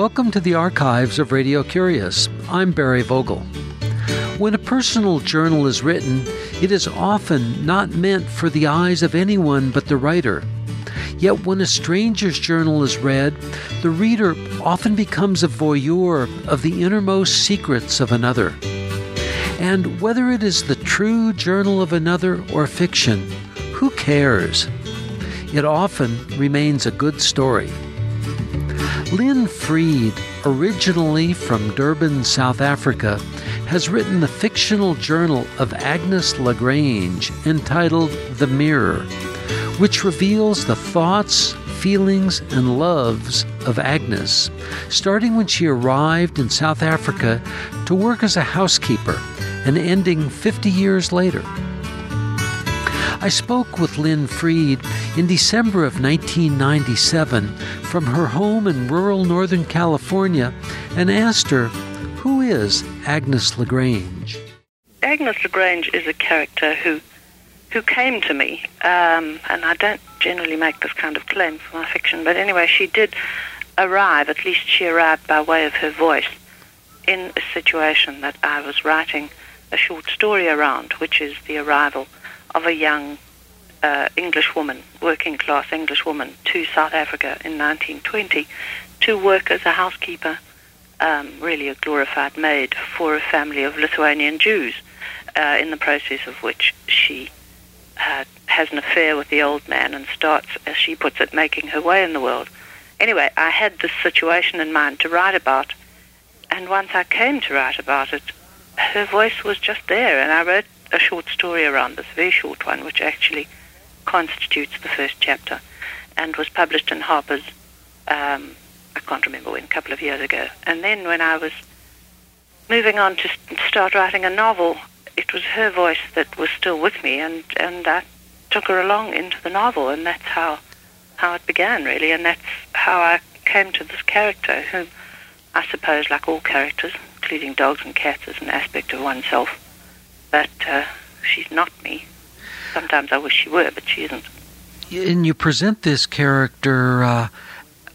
Welcome to the archives of Radio Curious. I'm Barry Vogel. When a personal journal is written, it is often not meant for the eyes of anyone but the writer. Yet when a stranger's journal is read, the reader often becomes a voyeur of the innermost secrets of another. And whether it is the true journal of another or fiction, who cares? It often remains a good story. Lynn Freed, originally from Durban, South Africa, has written the fictional journal of Agnes Lagrange entitled The Mirror, which reveals the thoughts, feelings, and loves of Agnes, starting when she arrived in South Africa to work as a housekeeper and ending 50 years later. I spoke with Lynn Freed in December of 1997 from her home in rural Northern California and asked her, Who is Agnes Lagrange? Agnes Lagrange is a character who who came to me, um, and I don't generally make this kind of claim for my fiction, but anyway, she did arrive, at least she arrived by way of her voice, in a situation that I was writing a short story around, which is the arrival of a young uh, English woman, working class English woman, to South Africa in 1920 to work as a housekeeper, um, really a glorified maid for a family of Lithuanian Jews, uh, in the process of which she uh, has an affair with the old man and starts, as she puts it, making her way in the world. Anyway, I had this situation in mind to write about, and once I came to write about it, her voice was just there, and I wrote a short story around this, very short one, which actually constitutes the first chapter, and was published in Harper's. Um, I can't remember when, a couple of years ago. And then when I was moving on to start writing a novel, it was her voice that was still with me, and and I took her along into the novel, and that's how how it began really, and that's how I came to this character, who I suppose, like all characters, including dogs and cats, is an aspect of oneself. But uh, she's not me. Sometimes I wish she were, but she isn't. And you present this character uh,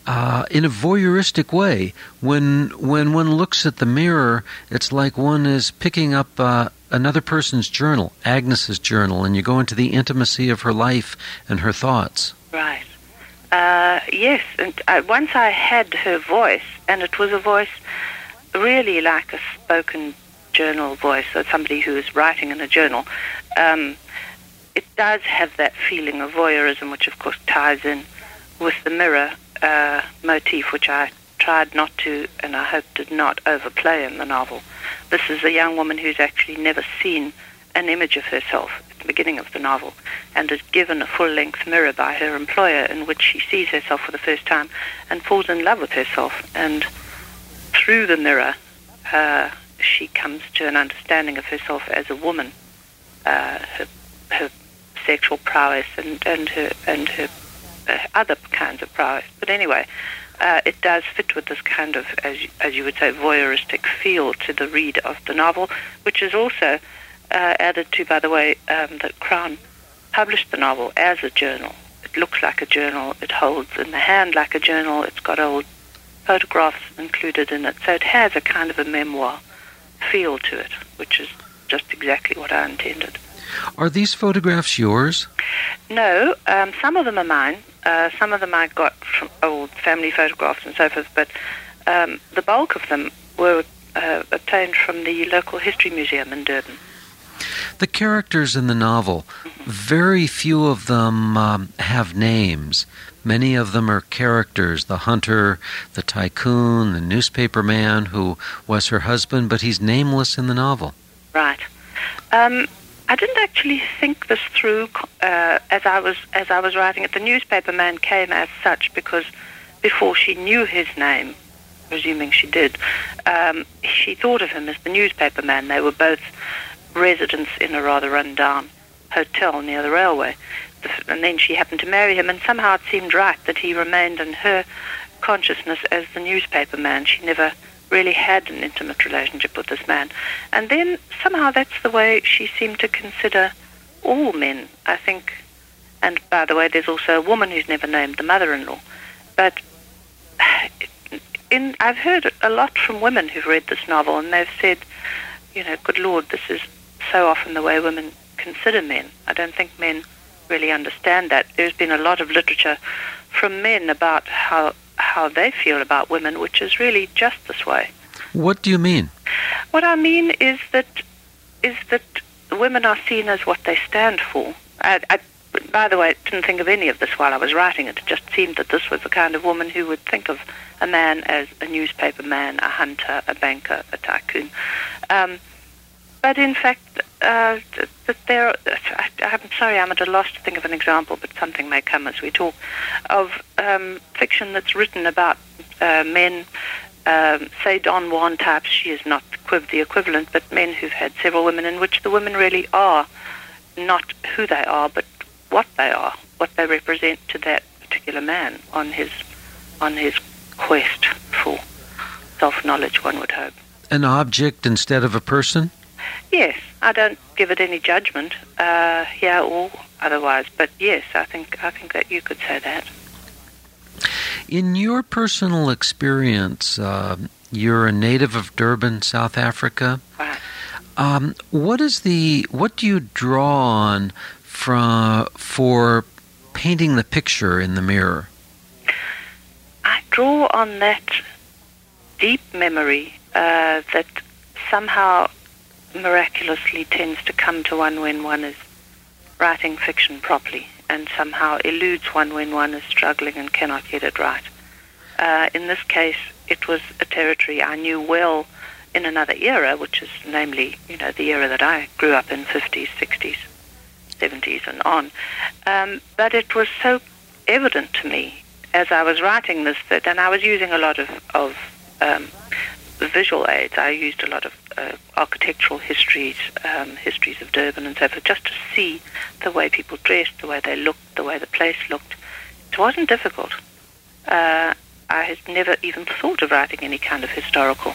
uh, in a voyeuristic way. When when one looks at the mirror, it's like one is picking up uh, another person's journal, Agnes's journal, and you go into the intimacy of her life and her thoughts. Right. Uh, yes, and uh, once I had her voice, and it was a voice really like a spoken journal voice, or somebody who is writing in a journal. Um, it does have that feeling of voyeurism, which of course ties in with the mirror uh, motif, which I tried not to, and I hope did not overplay in the novel. This is a young woman who's actually never seen an image of herself at the beginning of the novel, and is given a full-length mirror by her employer in which she sees herself for the first time and falls in love with herself. And through the mirror, uh, she comes to an understanding of herself as a woman. Uh, her, her sexual prowess and, and her and her uh, other kinds of prowess. But anyway, uh, it does fit with this kind of, as you, as you would say, voyeuristic feel to the read of the novel, which is also uh, added to, by the way, um, that Crown published the novel as a journal. It looks like a journal. It holds in the hand like a journal. It's got old photographs included in it, so it has a kind of a memoir feel to it, which is just exactly what I intended. Are these photographs yours? No, um, some of them are mine. Uh, some of them I got from old family photographs and so forth, but um, the bulk of them were uh, obtained from the local history museum in Durban. The characters in the novel, mm-hmm. very few of them um, have names. Many of them are characters the hunter, the tycoon, the newspaper man who was her husband, but he's nameless in the novel. Right. Um, I didn't actually think this through uh, as I was as I was writing it. The newspaper man came as such because before she knew his name, presuming she did, um, she thought of him as the newspaper man. They were both residents in a rather rundown hotel near the railway, and then she happened to marry him, and somehow it seemed right that he remained in her consciousness as the newspaper man. She never really had an intimate relationship with this man. And then somehow that's the way she seemed to consider all men, I think. And by the way, there's also a woman who's never named the mother in law. But in I've heard a lot from women who've read this novel, and they've said, you know, good Lord, this is so often the way women consider men. I don't think men really understand that. There's been a lot of literature from men about how how they feel about women, which is really just this way. What do you mean? What I mean is that is that women are seen as what they stand for. I, I, by the way, I didn't think of any of this while I was writing it. It just seemed that this was the kind of woman who would think of a man as a newspaper man, a hunter, a banker, a tycoon. Um, but in fact, uh, there, I, I'm sorry, I'm at a loss to think of an example, but something may come as we talk, of um, fiction that's written about uh, men um, say Don Juan types, she is not the equivalent, but men who've had several women in which the women really are not who they are, but what they are, what they represent to that particular man on his on his quest for self-knowledge. One would hope. An object instead of a person. Yes, I don't give it any judgment uh, here or otherwise, but yes, I think I think that you could say that. In your personal experience, uh, you're a native of Durban, South Africa. Right. Um, what is the what do you draw on from for painting the picture in the mirror? I draw on that deep memory uh, that somehow miraculously tends to come to one when one is writing fiction properly and somehow eludes one when one is struggling and cannot get it right. Uh, in this case, it was a territory I knew well in another era, which is namely, you know, the era that I grew up in, 50s, 60s, 70s, and on. Um, but it was so evident to me as I was writing this that, and I was using a lot of, of um, visual aids. I used a lot of uh, architectural histories, um, histories of Durban and so forth, just to see the way people dressed, the way they looked, the way the place looked. It wasn't difficult. Uh, I had never even thought of writing any kind of historical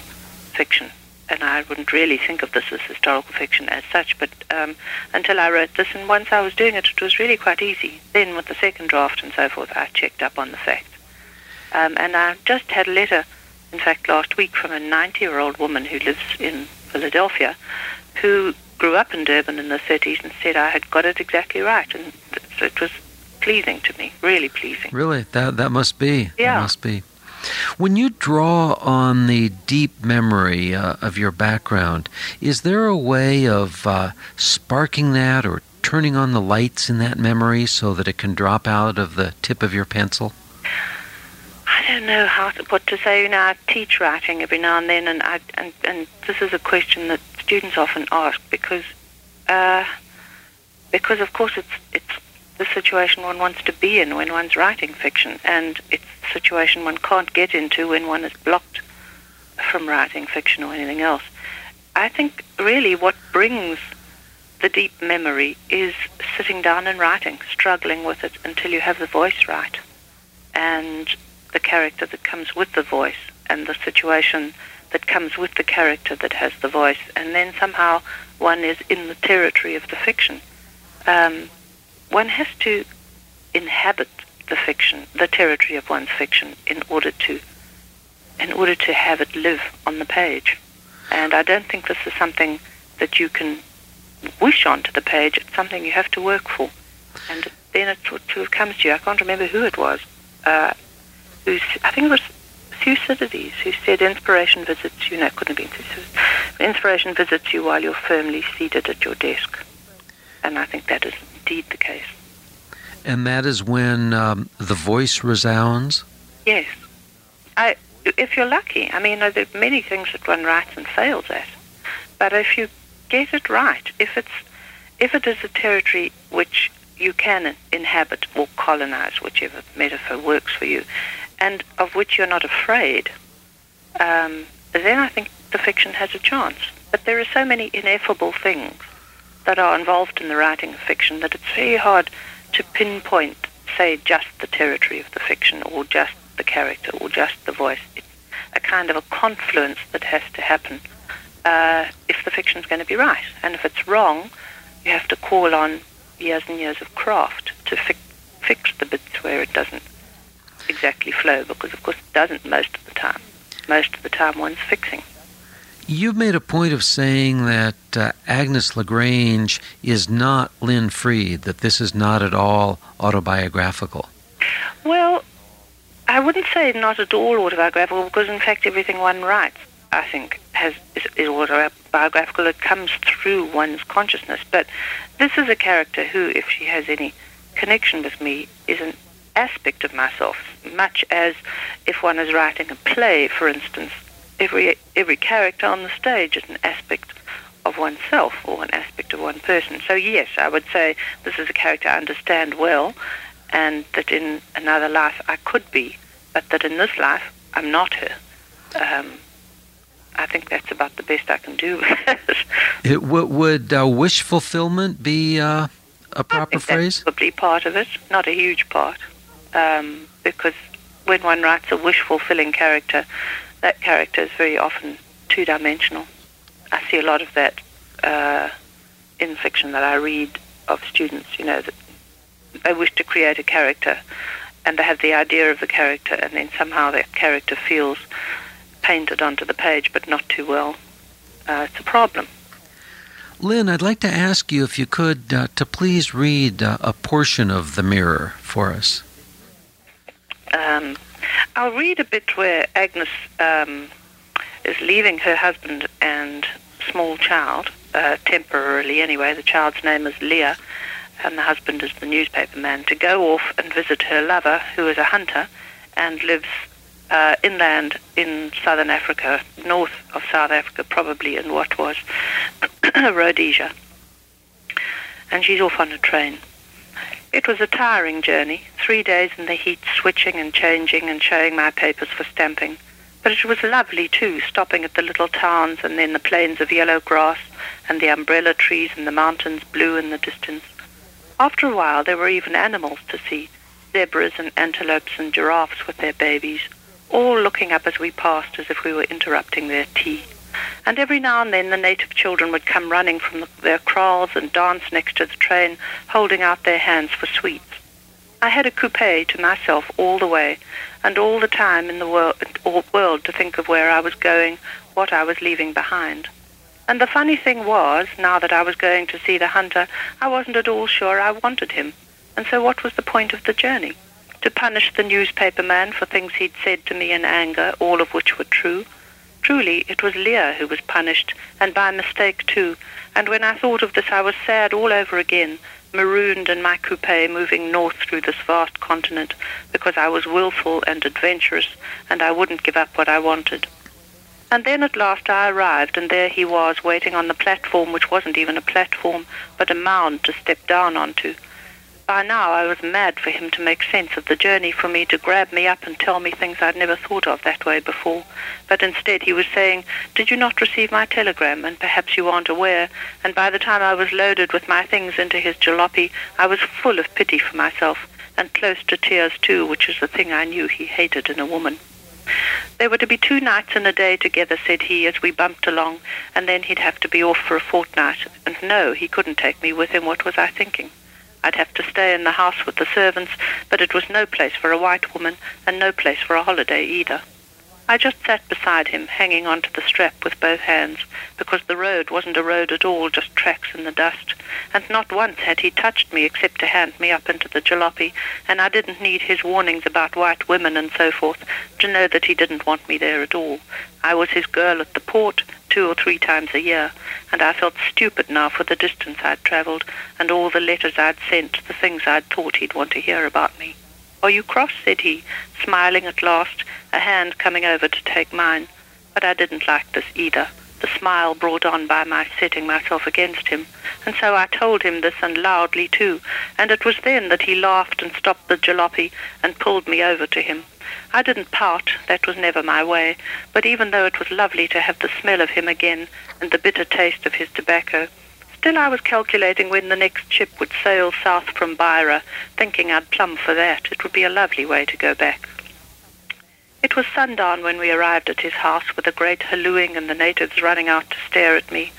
fiction, and I wouldn't really think of this as historical fiction as such. But um, until I wrote this, and once I was doing it, it was really quite easy. Then, with the second draft and so forth, I checked up on the facts. Um, and I just had a letter in fact, last week from a 90 year old woman who lives in Philadelphia who grew up in Durban in the 30s and said I had got it exactly right. And so it was pleasing to me, really pleasing. Really? That, that must be. Yeah. That must be. When you draw on the deep memory uh, of your background, is there a way of uh, sparking that or turning on the lights in that memory so that it can drop out of the tip of your pencil? I don't know how to, what to say. You know, I teach writing every now and then, and I and, and this is a question that students often ask because uh, because of course it's it's the situation one wants to be in when one's writing fiction, and it's the situation one can't get into when one is blocked from writing fiction or anything else. I think really what brings the deep memory is sitting down and writing, struggling with it until you have the voice right. And the character that comes with the voice and the situation that comes with the character that has the voice, and then somehow one is in the territory of the fiction. Um, one has to inhabit the fiction, the territory of one's fiction, in order to in order to have it live on the page. And I don't think this is something that you can wish onto the page. It's something you have to work for, and then it sort of comes to you. I can't remember who it was. Uh, who I think it was Thucydides who said inspiration visits you. No, it couldn't have been Thucydides. Inspiration visits you while you're firmly seated at your desk, and I think that is indeed the case. And that is when um, the voice resounds. Yes, I. If you're lucky, I mean, there are many things that one writes and fails at, but if you get it right, if it's if it is a territory which you can inhabit or colonize, whichever metaphor works for you, and of which you're not afraid, um, then I think the fiction has a chance. But there are so many ineffable things that are involved in the writing of fiction that it's very hard to pinpoint, say, just the territory of the fiction or just the character or just the voice. It's a kind of a confluence that has to happen uh, if the fiction is going to be right. And if it's wrong, you have to call on years and years of craft to fi- fix the bits where it doesn't exactly flow because, of course, it doesn't most of the time. most of the time one's fixing. You've made a point of saying that uh, Agnes LaGrange is not Lynn Freed, that this is not at all autobiographical. Well, I wouldn't say not at all autobiographical because, in fact, everything one writes, I think, has is, is autobiographical. It comes through one's consciousness. But this is a character who, if she has any connection with me, is an aspect of myself, much as if one is writing a play, for instance every every character on the stage is an aspect of oneself or an aspect of one person. So yes, I would say this is a character I understand well, and that in another life I could be, but that in this life I'm not her. Um, I think that's about the best I can do. it, would uh, wish fulfillment be uh, a proper phrase? probably part of it, not a huge part, um, because when one writes a wish fulfilling character, that character is very often two dimensional. I see a lot of that uh, in fiction that I read of students, you know, that they wish to create a character and they have the idea of the character and then somehow that character feels painted onto the page but not too well. Uh, it's a problem. Lynn, I'd like to ask you if you could uh, to please read uh, a portion of The Mirror for us. Um, I'll read a bit where Agnes um, is leaving her husband and small child, uh, temporarily anyway. The child's name is Leah, and the husband is the newspaper man, to go off and visit her lover, who is a hunter and lives uh, inland in southern Africa, north of South Africa, probably in what was Rhodesia. And she's off on a train. It was a tiring journey, three days in the heat, switching and changing and showing my papers for stamping. But it was lovely too, stopping at the little towns and then the plains of yellow grass and the umbrella trees and the mountains blue in the distance. After a while there were even animals to see, zebras and antelopes and giraffes with their babies, all looking up as we passed as if we were interrupting their tea and every now and then the native children would come running from their kraals and dance next to the train, holding out their hands for sweets. I had a coupe to myself all the way, and all the time in the world, world to think of where I was going, what I was leaving behind. And the funny thing was, now that I was going to see the hunter, I wasn't at all sure I wanted him. And so what was the point of the journey? To punish the newspaper man for things he'd said to me in anger, all of which were true, Truly, it was Leah who was punished, and by mistake too, and when I thought of this I was sad all over again, marooned in my coupe moving north through this vast continent, because I was wilful and adventurous, and I wouldn't give up what I wanted. And then at last I arrived, and there he was, waiting on the platform, which wasn't even a platform, but a mound to step down onto. By now I was mad for him to make sense of the journey, for me to grab me up and tell me things I'd never thought of that way before. But instead he was saying, Did you not receive my telegram? And perhaps you aren't aware. And by the time I was loaded with my things into his jalopy, I was full of pity for myself, and close to tears too, which is the thing I knew he hated in a woman. There were to be two nights and a day together, said he, as we bumped along, and then he'd have to be off for a fortnight. And no, he couldn't take me with him. What was I thinking? I'd have to stay in the house with the servants, but it was no place for a white woman and no place for a holiday either. I just sat beside him, hanging onto the strap with both hands, because the road wasn't a road at all, just tracks in the dust, and not once had he touched me except to hand me up into the jalopy, and I didn't need his warnings about white women and so forth to know that he didn't want me there at all. I was his girl at the port, two or three times a year, and I felt stupid now for the distance I'd travelled and all the letters I'd sent, the things I'd thought he'd want to hear about me. Are you cross? said he, smiling at last, a hand coming over to take mine. But I didn't like this either, the smile brought on by my setting myself against him, and so I told him this and loudly too, and it was then that he laughed and stopped the jalopy and pulled me over to him. I didn't pout, that was never my way, but even though it was lovely to have the smell of him again and the bitter taste of his tobacco, still I was calculating when the next ship would sail south from Beira, thinking I'd plumb for that. It would be a lovely way to go back. It was sundown when we arrived at his house with a great hallooing and the natives running out to stare at me.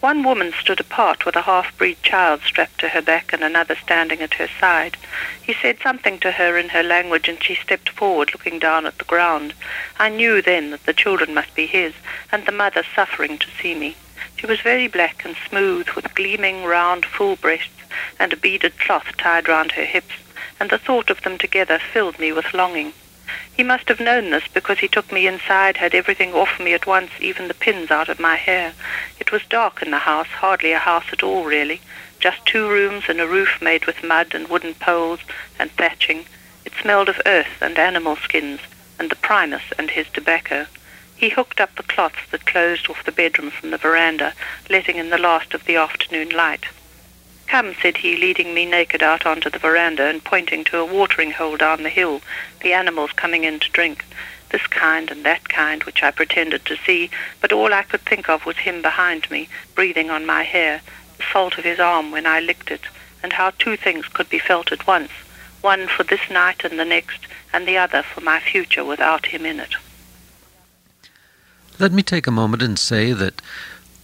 One woman stood apart with a half-breed child strapped to her back and another standing at her side. He said something to her in her language and she stepped forward looking down at the ground. I knew then that the children must be his and the mother suffering to see me. She was very black and smooth with gleaming round full breasts and a beaded cloth tied round her hips and the thought of them together filled me with longing. He must have known this because he took me inside, had everything off me at once, even the pins out of my hair. It was dark in the house, hardly a house at all, really. Just two rooms and a roof made with mud and wooden poles and thatching. It smelled of earth and animal skins and the Primus and his tobacco. He hooked up the cloths that closed off the bedroom from the veranda, letting in the last of the afternoon light. Come, said he, leading me naked out onto the veranda and pointing to a watering hole down the hill, the animals coming in to drink. This kind and that kind, which I pretended to see, but all I could think of was him behind me, breathing on my hair, the salt of his arm when I licked it, and how two things could be felt at once, one for this night and the next, and the other for my future without him in it. Let me take a moment and say that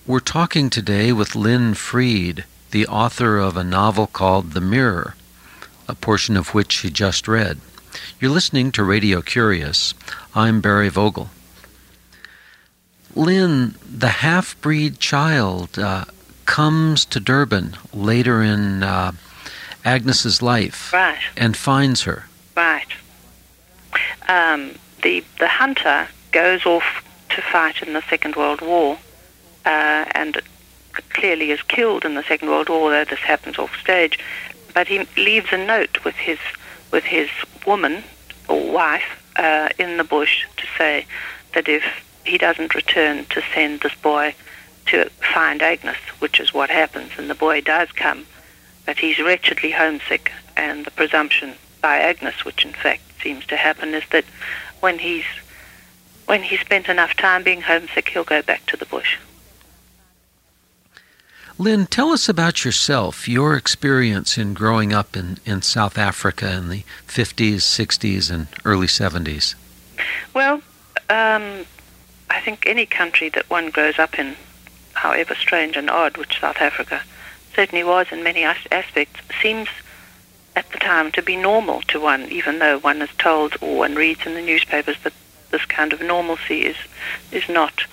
we're talking today with Lynn Freed the author of a novel called The Mirror, a portion of which she just read. You're listening to Radio Curious. I'm Barry Vogel. Lynn, the half breed child, uh, comes to Durban later in uh, Agnes's life right. and finds her. Right. Um, the, the hunter goes off to fight in the Second World War uh, and clearly is killed in the Second World War, though this happens off stage. But he leaves a note with his with his woman or wife uh, in the bush to say that if he doesn't return, to send this boy to find Agnes, which is what happens. And the boy does come, but he's wretchedly homesick. And the presumption by Agnes, which in fact seems to happen, is that when he's when he's spent enough time being homesick, he'll go back to the bush. Lynn, tell us about yourself, your experience in growing up in, in South Africa in the 50s, 60s, and early 70s. Well, um, I think any country that one grows up in, however strange and odd, which South Africa certainly was in many aspects, seems at the time to be normal to one, even though one is told or one reads in the newspapers that this kind of normalcy is, is not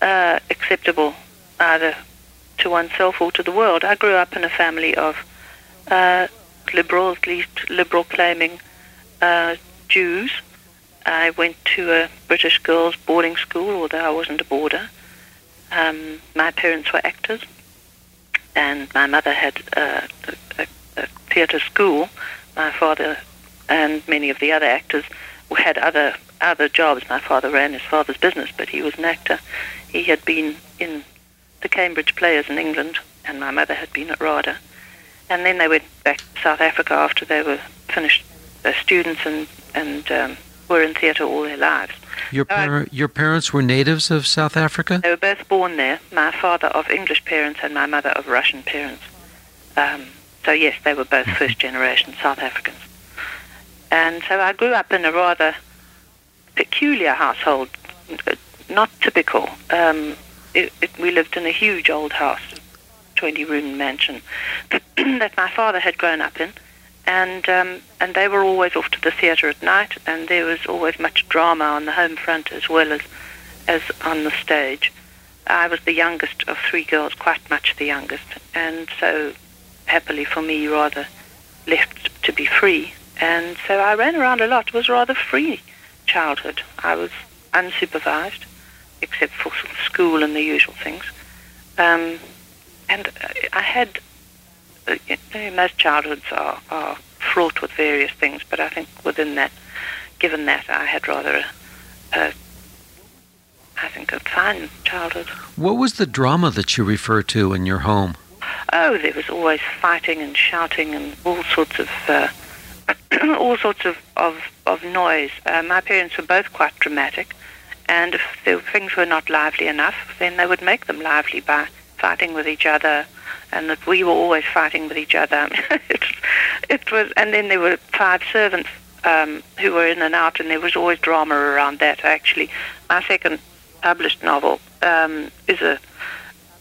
uh, acceptable either to oneself or to the world. I grew up in a family of uh, liberal, at least liberal claiming uh, Jews. I went to a British girls' boarding school, although I wasn't a boarder. Um, my parents were actors, and my mother had uh, a, a, a theatre school. My father and many of the other actors had other other jobs. My father ran his father's business, but he was an actor. He had been in the Cambridge Players in England, and my mother had been at RADA. And then they went back to South Africa after they were finished their students and, and um, were in theatre all their lives. Your, par- your parents were natives of South Africa? They were both born there. My father of English parents and my mother of Russian parents. Um, so yes, they were both first generation South Africans. And so I grew up in a rather peculiar household, not typical. Um, it, it, we lived in a huge old house, 20 room mansion, that my father had grown up in. And um, and they were always off to the theatre at night, and there was always much drama on the home front as well as as on the stage. I was the youngest of three girls, quite much the youngest, and so happily for me, rather left to be free. And so I ran around a lot. Was rather free childhood. I was unsupervised except for school and the usual things. Um, and I had, uh, you know, most childhoods are, are fraught with various things, but I think within that, given that, I had rather a, a I think, a fine childhood. What was the drama that you refer to in your home? Oh, there was always fighting and shouting and all sorts of uh, all sorts of of, of noise. Uh, my parents were both quite dramatic, and if things were not lively enough, then they would make them lively by fighting with each other, and that we were always fighting with each other. it, it was, and then there were five servants um, who were in and out, and there was always drama around that. Actually, my second published novel um, is a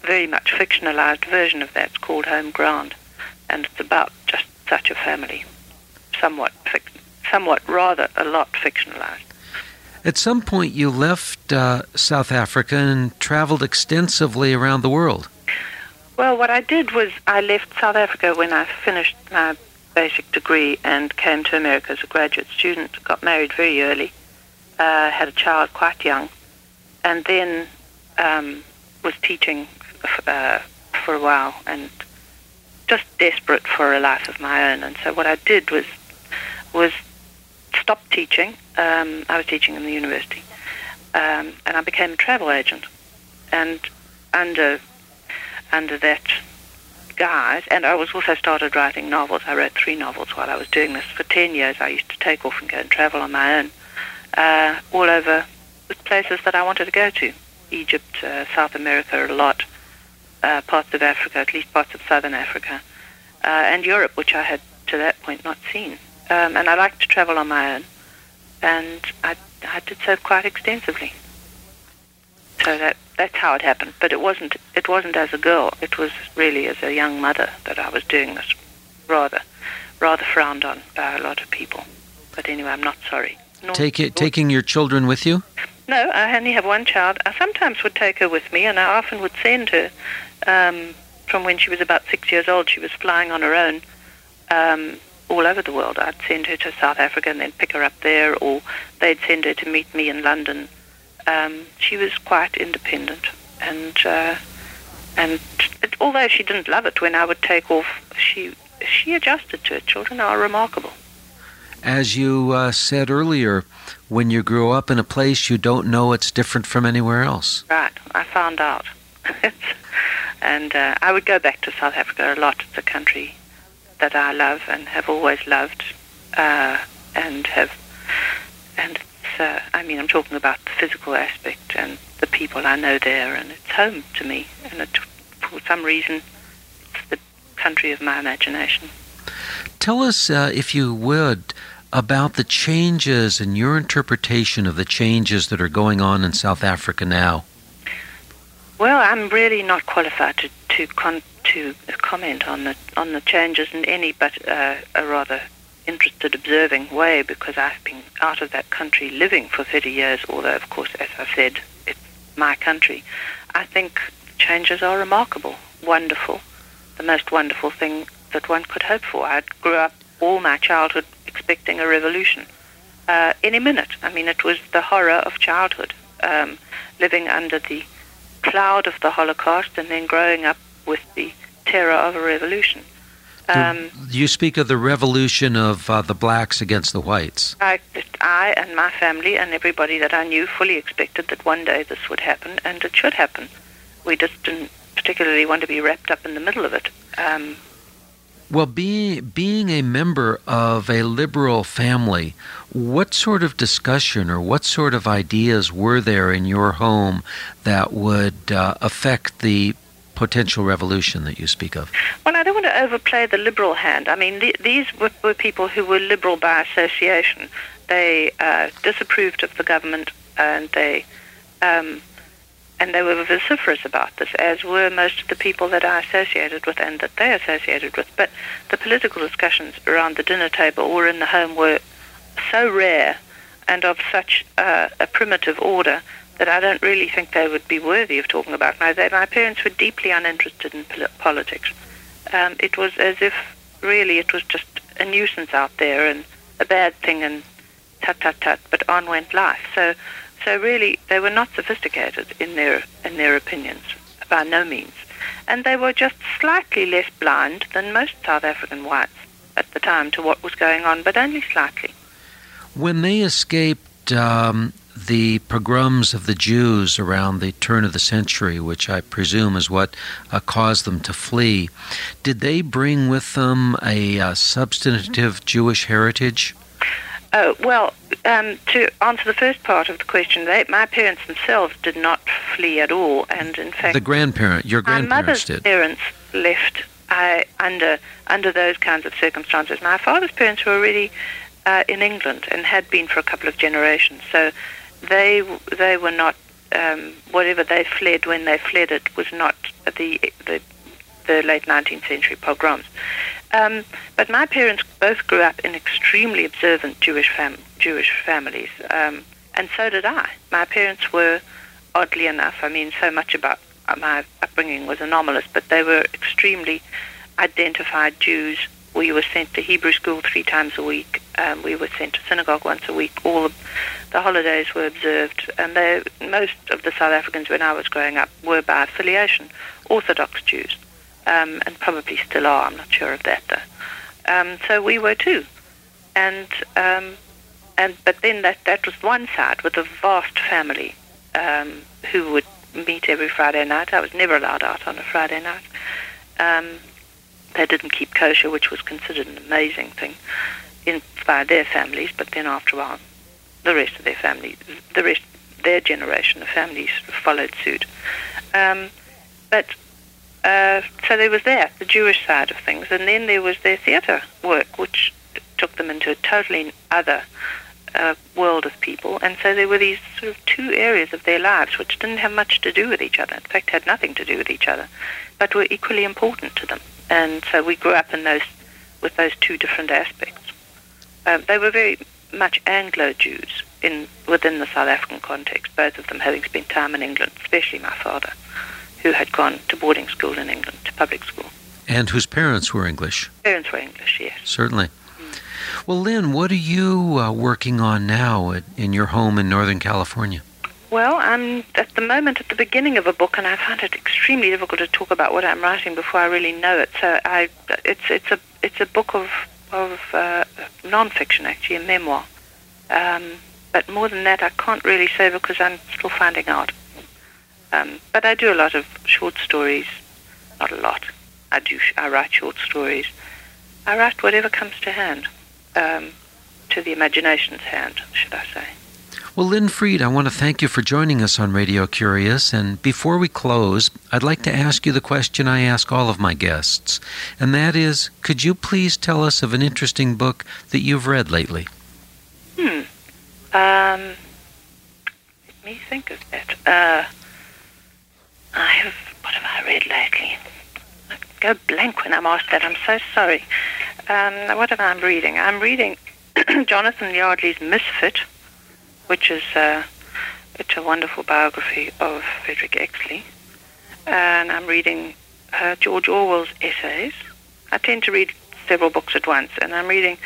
very much fictionalized version of that. It's called Home Ground, and it's about just such a family, somewhat, somewhat rather a lot fictionalized. At some point, you left uh, South Africa and traveled extensively around the world. Well, what I did was I left South Africa when I finished my basic degree and came to America as a graduate student. Got married very early, uh, had a child quite young, and then um, was teaching f- uh, for a while and just desperate for a life of my own. And so what I did was was stop teaching. Um, I was teaching in the university, um, and I became a travel agent. And under under that guise, and I was also started writing novels. I wrote three novels while I was doing this. For ten years, I used to take off and go and travel on my own, uh, all over the places that I wanted to go to. Egypt, uh, South America a lot, uh, parts of Africa, at least parts of Southern Africa, uh, and Europe, which I had to that point not seen. Um, and I liked to travel on my own, and I, I did so quite extensively. So that that's how it happened. But it wasn't it wasn't as a girl. It was really as a young mother that I was doing this, rather rather frowned on by a lot of people. But anyway, I'm not sorry. Nor- Take it, taking your children with you? no, I only have one child. I sometimes would take her with me, and I often would send her. Um, from when she was about six years old, she was flying on her own um, all over the world. I'd send her to South Africa and then pick her up there, or they'd send her to meet me in London. Um, she was quite independent, and uh, and it, although she didn't love it when I would take off, she she adjusted to it. Children are remarkable. As you uh, said earlier, when you grow up in a place you don't know it's different from anywhere else. Right, I found out. and uh, I would go back to South Africa a lot. It's a country that I love and have always loved, uh, and have, and it's, uh, I mean, I'm talking about the physical aspect and the people I know there, and it's home to me. And it, for some reason, it's the country of my imagination. Tell us, uh, if you would, about the changes and your interpretation of the changes that are going on in South Africa now. Well, I'm really not qualified to to, con- to comment on the on the changes in any but uh, a rather interested observing way because I've been out of that country living for 30 years. Although, of course, as I said, it's my country. I think changes are remarkable, wonderful, the most wonderful thing that one could hope for. I grew up all my childhood expecting a revolution uh, any minute. I mean, it was the horror of childhood, um, living under the cloud of the Holocaust and then growing up with the terror of a revolution. Um, you speak of the revolution of uh, the blacks against the whites. I, I and my family and everybody that I knew fully expected that one day this would happen, and it should happen. We just didn't particularly want to be wrapped up in the middle of it. Um, Well, being being a member of a liberal family, what sort of discussion or what sort of ideas were there in your home that would uh, affect the potential revolution that you speak of? Well, I don't want to overplay the liberal hand. I mean, th- these were, were people who were liberal by association. They uh, disapproved of the government, and they um, and they were vociferous about this, as were most of the people that I associated with and that they associated with. But the political discussions around the dinner table or in the home were so rare and of such uh, a primitive order that I don't really think they would be worthy of talking about. My, they, my parents were deeply uninterested in pol- politics. Um, it was as if really it was just a nuisance out there and a bad thing and tut tut tut, but on went life. So, so really they were not sophisticated in their in their opinions by no means, and they were just slightly less blind than most South African whites at the time to what was going on, but only slightly. When they escaped um, the pogroms of the Jews around the turn of the century, which I presume is what uh, caused them to flee, did they bring with them a uh, substantive Jewish heritage? Oh well, um, to answer the first part of the question, they, my parents themselves did not flee at all, and in fact, The grandparent, your my grandparents mother's did. parents left uh, under under those kinds of circumstances. My father's parents were already uh, in England and had been for a couple of generations. So they they were not um, whatever they fled when they fled it was not the the, the late 19th century pogroms. Um, but my parents both grew up in extremely observant Jewish fam- Jewish families, um, and so did I. My parents were, oddly enough, I mean, so much about my upbringing was anomalous, but they were extremely identified Jews. We were sent to Hebrew school three times a week. Um, we were sent to synagogue once a week. All the holidays were observed, and they, most of the South Africans when I was growing up were by affiliation Orthodox Jews, um, and probably still are. I'm not sure of that though. Um, so we were too, and um, and but then that that was one side with a vast family um, who would meet every Friday night. I was never allowed out on a Friday night. Um, they didn't keep kosher, which was considered an amazing thing in, by their families. But then after a while, the rest of their family, the rest, their generation of families followed suit. Um, but uh, so there was that, the Jewish side of things, and then there was their theatre work, which took them into a totally other uh, world of people. And so there were these sort of two areas of their lives which didn't have much to do with each other. In fact, had nothing to do with each other, but were equally important to them. And so we grew up in those with those two different aspects. Um, they were very much Anglo Jews in within the South African context. Both of them having spent time in England, especially my father, who had gone to boarding school in England, to public school. And whose parents were English. Parents were English, yes. Certainly. Well, Lynn, what are you uh, working on now at, in your home in Northern California? Well, I'm at the moment at the beginning of a book, and I find it extremely difficult to talk about what I'm writing before I really know it. So I, it's it's a it's a book of of uh, nonfiction, actually, a memoir. Um, but more than that, I can't really say because I'm still finding out. Um, but I do a lot of short stories, not a lot. I do. I write short stories. I write whatever comes to hand um, to the imagination's hand, should I say. Well, Lynn Freed, I want to thank you for joining us on Radio Curious. And before we close, I'd like to ask you the question I ask all of my guests. And that is could you please tell us of an interesting book that you've read lately? Hmm. Um, let me think of that. Uh, I have, what have I read lately? I go blank when I'm asked that. I'm so sorry. Um, what am I reading? I'm reading Jonathan Yardley's Misfit, which is uh, it's a wonderful biography of Frederick Exley, and I'm reading uh, George Orwell's essays. I tend to read several books at once, and I'm reading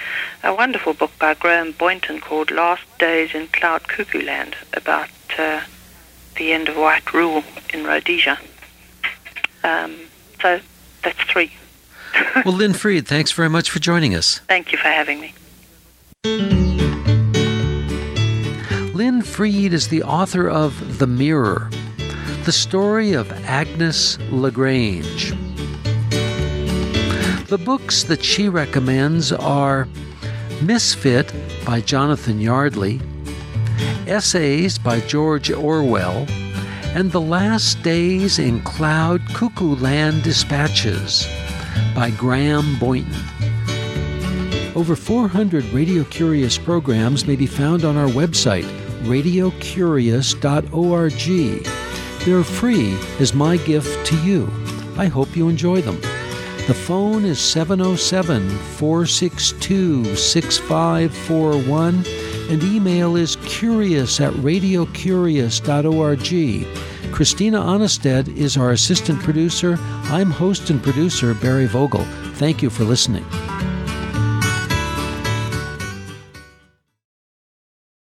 a wonderful book by Graham Boynton called Last Days in Cloud Cuckoo Land about uh, the end of white rule in Rhodesia. Um, so that's three well, Lynn Freed, thanks very much for joining us. Thank you for having me. Lynn Freed is the author of The Mirror, the story of Agnes LaGrange. The books that she recommends are Misfit by Jonathan Yardley, Essays by George Orwell, and The Last Days in Cloud Cuckoo Land Dispatches by Graham Boynton. Over 400 Radio Curious programs may be found on our website, radiocurious.org. They're free as my gift to you. I hope you enjoy them. The phone is 707 462 6541 and email is curious at radiocurious.org. Christina Aanestad is our assistant producer. I'm host and producer Barry Vogel. Thank you for listening.